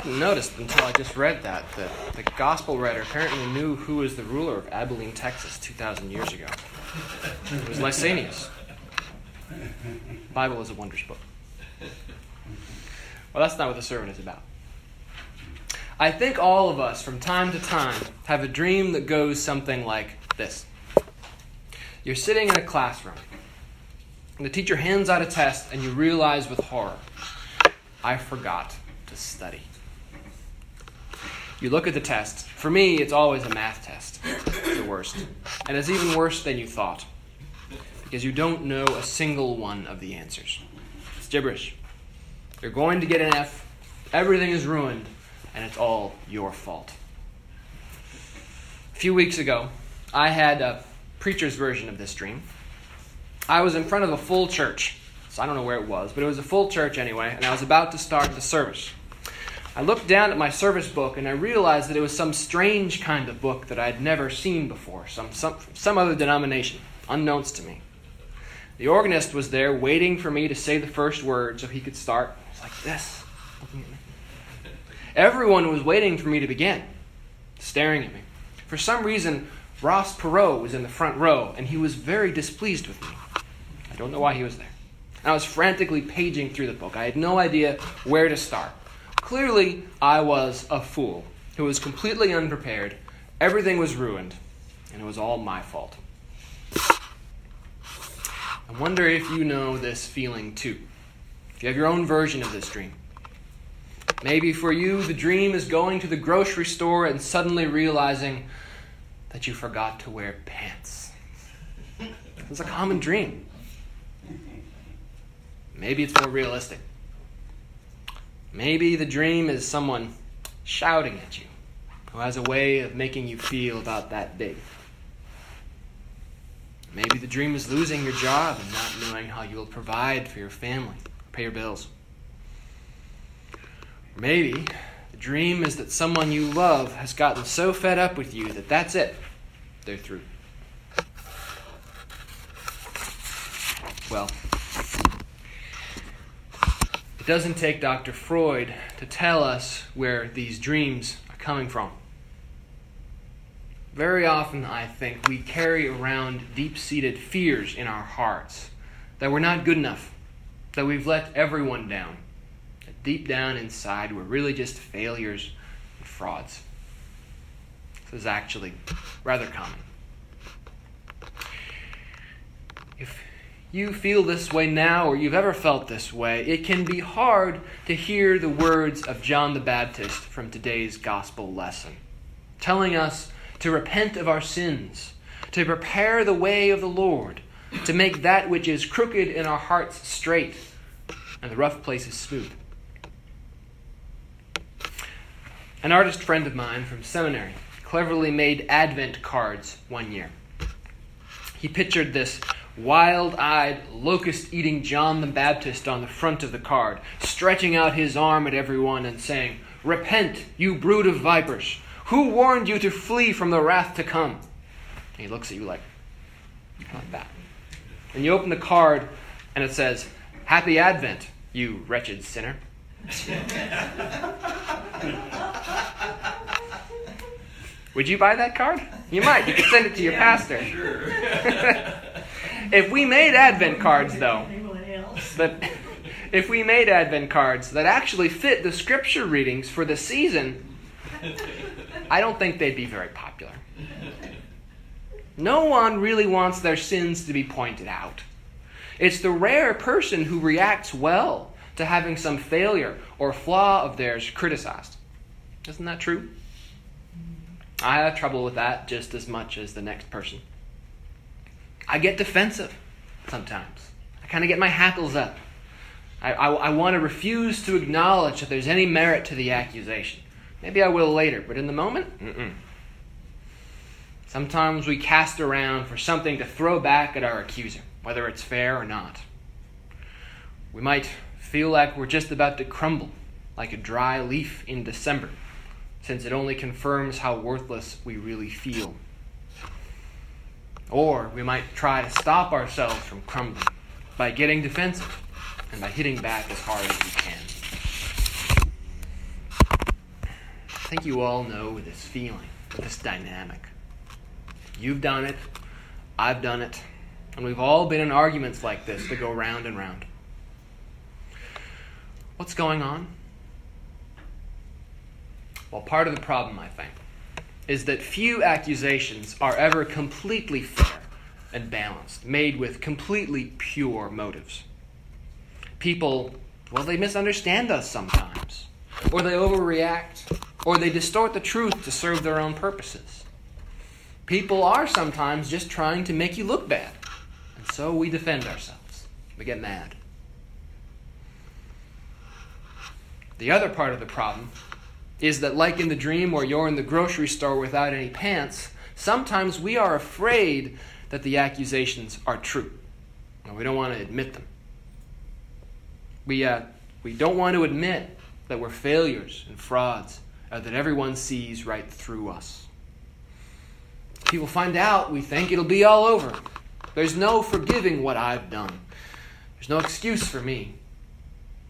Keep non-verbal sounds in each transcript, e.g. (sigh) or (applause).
hadn't noticed until I just read that that the gospel writer apparently knew who was the ruler of Abilene, Texas, 2,000 years ago. It was Lysanias. Bible is a wondrous book. Well, that's not what the sermon is about. I think all of us, from time to time, have a dream that goes something like this You're sitting in a classroom, and the teacher hands out a test, and you realize with horror, I forgot to study. You look at the test. For me, it's always a math test, the worst. And it's even worse than you thought. Because you don't know a single one of the answers. It's gibberish. You're going to get an F. Everything is ruined. And it's all your fault. A few weeks ago, I had a preacher's version of this dream. I was in front of a full church. So I don't know where it was, but it was a full church anyway, and I was about to start the service. I looked down at my service book and I realized that it was some strange kind of book that I had never seen before, some, some, some other denomination, unknowns to me. The organist was there waiting for me to say the first word so he could start. It was like this, looking at me. Everyone was waiting for me to begin, staring at me. For some reason, Ross Perot was in the front row and he was very displeased with me. I don't know why he was there. I was frantically paging through the book. I had no idea where to start. Clearly, I was a fool who was completely unprepared. Everything was ruined, and it was all my fault. I wonder if you know this feeling too. If you have your own version of this dream. Maybe for you, the dream is going to the grocery store and suddenly realizing that you forgot to wear pants. It's a common dream. Maybe it's more realistic. Maybe the dream is someone shouting at you who has a way of making you feel about that big. Maybe the dream is losing your job and not knowing how you will provide for your family, pay your bills. Maybe the dream is that someone you love has gotten so fed up with you that that's it, they're through. Well, doesn't take Dr. Freud to tell us where these dreams are coming from. Very often, I think, we carry around deep seated fears in our hearts that we're not good enough, that we've let everyone down, that deep down inside we're really just failures and frauds. This is actually rather common. If you feel this way now or you've ever felt this way, it can be hard to hear the words of John the Baptist from today's gospel lesson, telling us to repent of our sins, to prepare the way of the Lord, to make that which is crooked in our hearts straight, and the rough places smooth. An artist friend of mine from seminary cleverly made Advent cards one year. He pictured this wild eyed, locust eating John the Baptist on the front of the card, stretching out his arm at everyone and saying, Repent, you brood of vipers! Who warned you to flee from the wrath to come? And he looks at you like, like that. And you open the card and it says, Happy Advent, you wretched sinner. (laughs) Would you buy that card? You might. You could send it to your pastor. (laughs) (laughs) if we made Advent cards, though, that (laughs) if we made Advent cards that actually fit the scripture readings for the season, I don't think they'd be very popular. No one really wants their sins to be pointed out. It's the rare person who reacts well to having some failure or flaw of theirs criticized. Isn't that true? I have trouble with that just as much as the next person. I get defensive sometimes. I kind of get my hackles up. I, I, I want to refuse to acknowledge that there's any merit to the accusation. Maybe I will later, but in the moment, mm-mm. Sometimes we cast around for something to throw back at our accuser, whether it's fair or not. We might feel like we're just about to crumble, like a dry leaf in December since it only confirms how worthless we really feel. Or we might try to stop ourselves from crumbling by getting defensive and by hitting back as hard as we can. I think you all know this feeling, this dynamic. You've done it, I've done it, and we've all been in arguments like this that go round and round. What's going on? Well, part of the problem, I think, is that few accusations are ever completely fair and balanced, made with completely pure motives. People, well, they misunderstand us sometimes, or they overreact, or they distort the truth to serve their own purposes. People are sometimes just trying to make you look bad, and so we defend ourselves. We get mad. The other part of the problem is that, like in the dream where you're in the grocery store without any pants, sometimes we are afraid that the accusations are true. And we don't want to admit them. We, uh, we don't want to admit that we're failures and frauds, uh, that everyone sees right through us. People find out, we think it'll be all over. There's no forgiving what I've done. There's no excuse for me.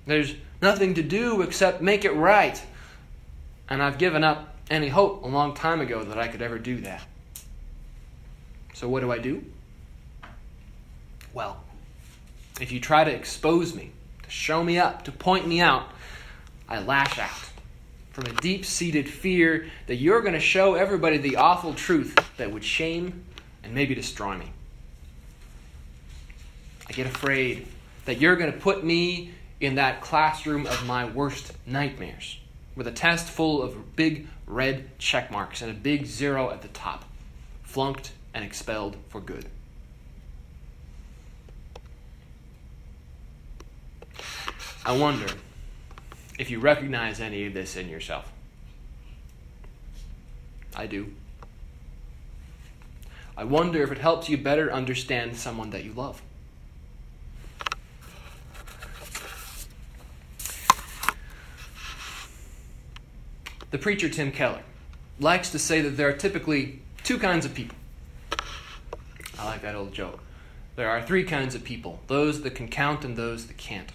There's nothing to do except make it right. And I've given up any hope a long time ago that I could ever do that. So, what do I do? Well, if you try to expose me, to show me up, to point me out, I lash out from a deep seated fear that you're going to show everybody the awful truth that would shame and maybe destroy me. I get afraid that you're going to put me in that classroom of my worst nightmares with a test full of big red check marks and a big zero at the top. Flunked and expelled for good. I wonder if you recognize any of this in yourself. I do. I wonder if it helps you better understand someone that you love. The preacher Tim Keller likes to say that there are typically two kinds of people. I like that old joke. There are three kinds of people those that can count and those that can't.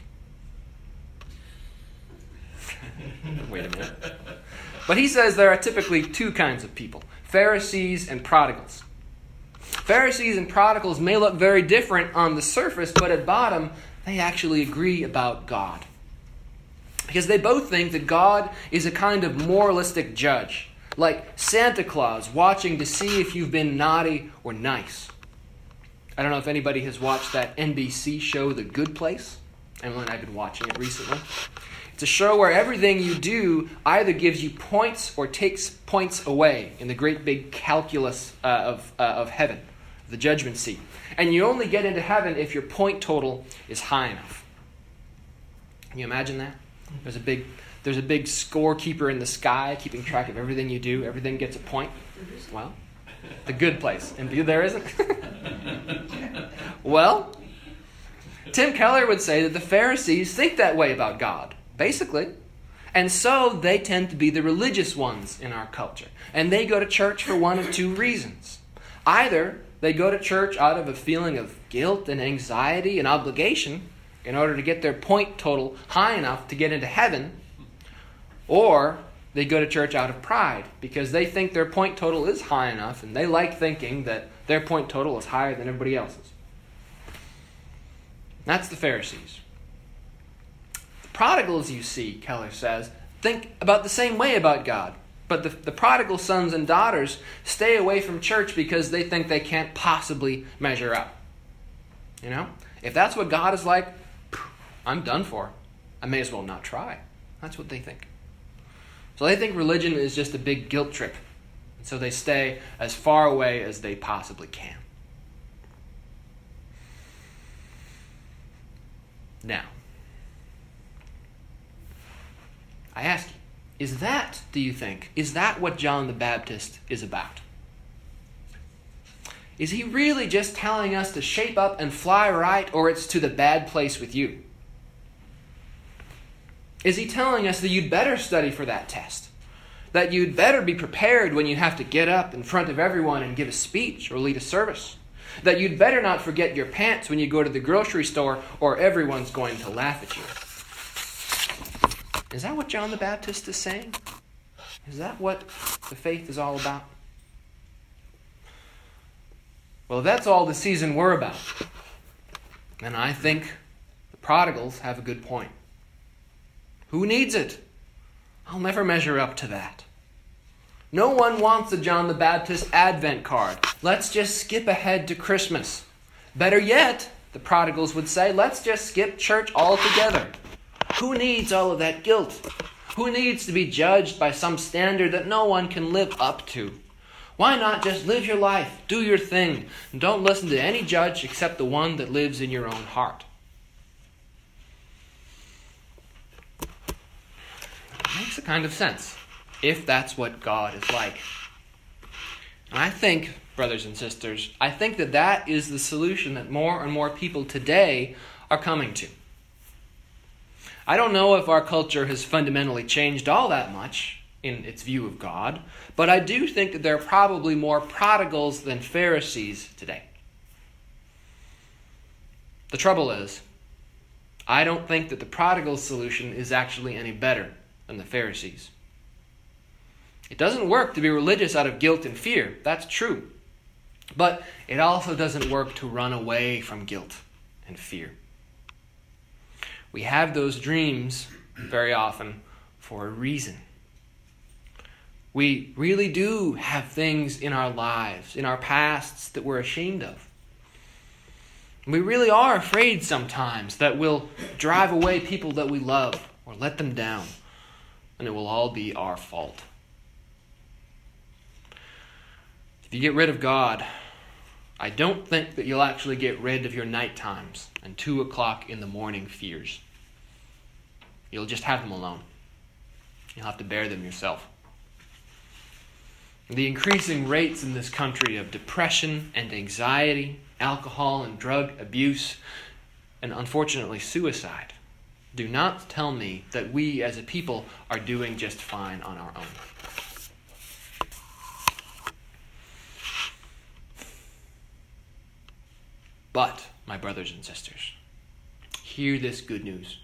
(laughs) Wait a minute. But he says there are typically two kinds of people Pharisees and prodigals. Pharisees and prodigals may look very different on the surface, but at bottom, they actually agree about God. Because they both think that God is a kind of moralistic judge, like Santa Claus watching to see if you've been naughty or nice. I don't know if anybody has watched that NBC show, The Good Place. Emily and I have been watching it recently. It's a show where everything you do either gives you points or takes points away in the great big calculus uh, of, uh, of heaven, the judgment seat. And you only get into heaven if your point total is high enough. Can you imagine that? There's a big there's a big scorekeeper in the sky keeping track of everything you do. Everything gets a point. Well, the good place. And there isn't. (laughs) well, Tim Keller would say that the Pharisees think that way about God, basically. And so they tend to be the religious ones in our culture. And they go to church for one of two reasons. Either they go to church out of a feeling of guilt and anxiety and obligation, in order to get their point total high enough to get into heaven, or they go to church out of pride because they think their point total is high enough and they like thinking that their point total is higher than everybody else's. That's the Pharisees. The prodigals, you see, Keller says, think about the same way about God. But the, the prodigal sons and daughters stay away from church because they think they can't possibly measure up. You know? If that's what God is like, I'm done for. I may as well not try. That's what they think. So they think religion is just a big guilt trip. And so they stay as far away as they possibly can. Now, I ask you, is that, do you think, is that what John the Baptist is about? Is he really just telling us to shape up and fly right, or it's to the bad place with you? Is he telling us that you'd better study for that test? That you'd better be prepared when you have to get up in front of everyone and give a speech or lead a service? That you'd better not forget your pants when you go to the grocery store or everyone's going to laugh at you? Is that what John the Baptist is saying? Is that what the faith is all about? Well, that's all the season we're about. And I think the prodigals have a good point. Who needs it? I'll never measure up to that. No one wants a John the Baptist Advent card. Let's just skip ahead to Christmas. Better yet, the prodigals would say, let's just skip church altogether. Who needs all of that guilt? Who needs to be judged by some standard that no one can live up to? Why not just live your life, do your thing, and don't listen to any judge except the one that lives in your own heart? It makes a kind of sense if that's what God is like. I think, brothers and sisters, I think that that is the solution that more and more people today are coming to. I don't know if our culture has fundamentally changed all that much in its view of God, but I do think that there are probably more prodigals than Pharisees today. The trouble is, I don't think that the prodigal solution is actually any better than the Pharisees. It doesn't work to be religious out of guilt and fear, that's true. But it also doesn't work to run away from guilt and fear. We have those dreams very often for a reason. We really do have things in our lives, in our pasts, that we're ashamed of. We really are afraid sometimes that we'll drive away people that we love or let them down, and it will all be our fault. If you get rid of God, I don't think that you'll actually get rid of your night times and two o'clock in the morning fears. You'll just have them alone. You'll have to bear them yourself. The increasing rates in this country of depression and anxiety, alcohol and drug abuse, and unfortunately suicide do not tell me that we as a people are doing just fine on our own. But, my brothers and sisters, hear this good news.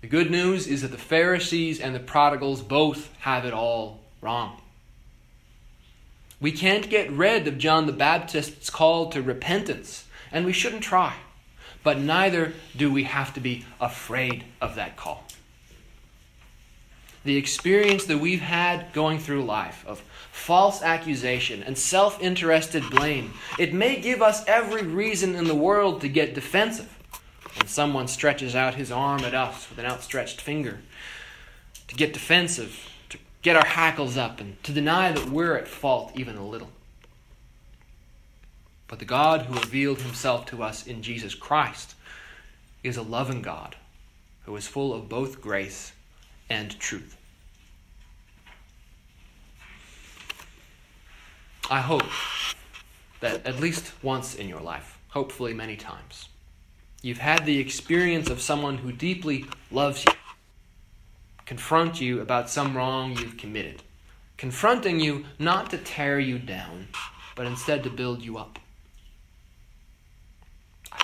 The good news is that the Pharisees and the prodigals both have it all wrong. We can't get rid of John the Baptist's call to repentance, and we shouldn't try. But neither do we have to be afraid of that call. The experience that we've had going through life of false accusation, and self interested blame. It may give us every reason in the world to get defensive when someone stretches out his arm at us with an outstretched finger, to get defensive, to get our hackles up, and to deny that we're at fault even a little. But the God who revealed himself to us in Jesus Christ is a loving God who is full of both grace and truth. I hope that at least once in your life, hopefully many times, you've had the experience of someone who deeply loves you, confront you about some wrong you've committed, confronting you not to tear you down, but instead to build you up.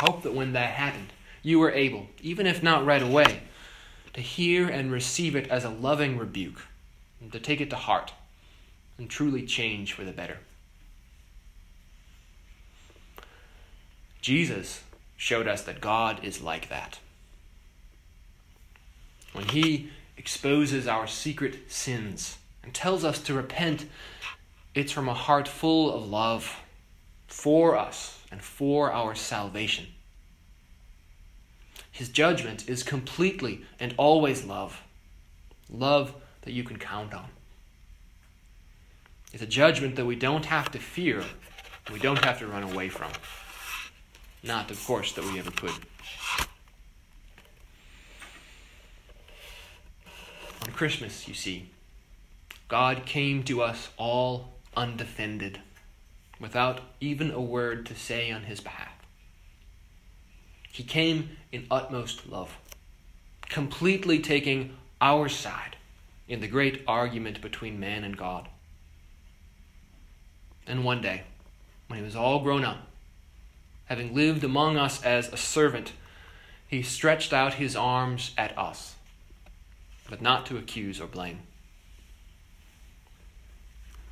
Hope that when that happened, you were able, even if not right away, to hear and receive it as a loving rebuke, and to take it to heart, and truly change for the better. Jesus showed us that God is like that. When He exposes our secret sins and tells us to repent, it's from a heart full of love for us and for our salvation. His judgment is completely and always love. Love that you can count on. It's a judgment that we don't have to fear, we don't have to run away from. Not, of course, that we ever could. On Christmas, you see, God came to us all undefended, without even a word to say on his behalf. He came in utmost love, completely taking our side in the great argument between man and God. And one day, when he was all grown up, having lived among us as a servant, he stretched out his arms at us, but not to accuse or blame.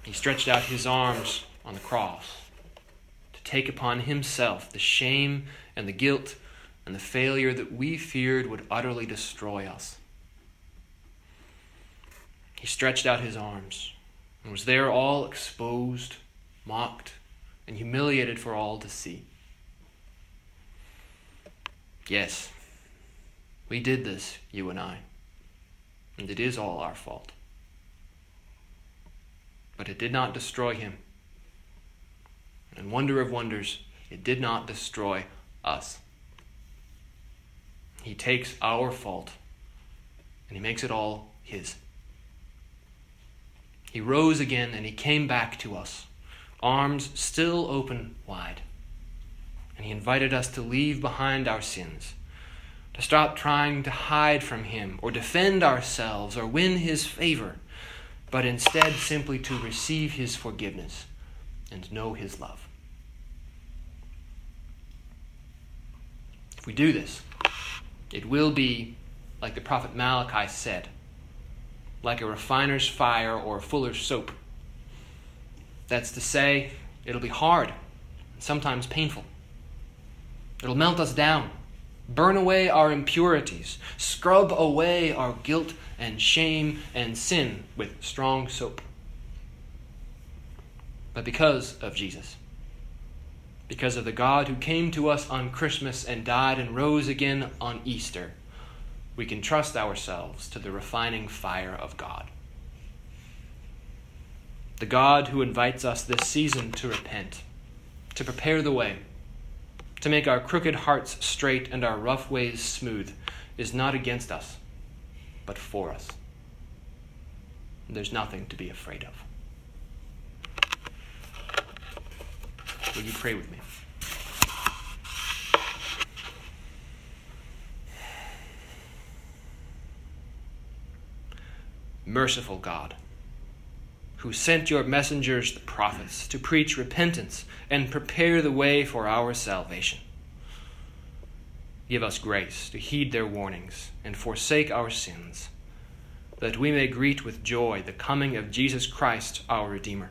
He stretched out his arms on the cross to take upon himself the shame and the guilt and the failure that we feared would utterly destroy us. He stretched out his arms and was there all exposed, mocked, and humiliated for all to see. Yes, we did this, you and I, and it is all our fault. But it did not destroy him. And wonder of wonders, it did not destroy us. He takes our fault and he makes it all his. He rose again and he came back to us, arms still open wide. And he invited us to leave behind our sins, to stop trying to hide from him or defend ourselves or win his favor, but instead simply to receive his forgiveness and know his love. If we do this, it will be, like the prophet Malachi said, like a refiner's fire or a fuller's soap. That's to say, it'll be hard, sometimes painful. It'll melt us down, burn away our impurities, scrub away our guilt and shame and sin with strong soap. But because of Jesus, because of the God who came to us on Christmas and died and rose again on Easter, we can trust ourselves to the refining fire of God. The God who invites us this season to repent, to prepare the way, to make our crooked hearts straight and our rough ways smooth, is not against us, but for us. There's nothing to be afraid of. Will you pray with me? Merciful God, who sent your messengers, the prophets, to preach repentance and prepare the way for our salvation. Give us grace to heed their warnings and forsake our sins, that we may greet with joy the coming of Jesus Christ, our Redeemer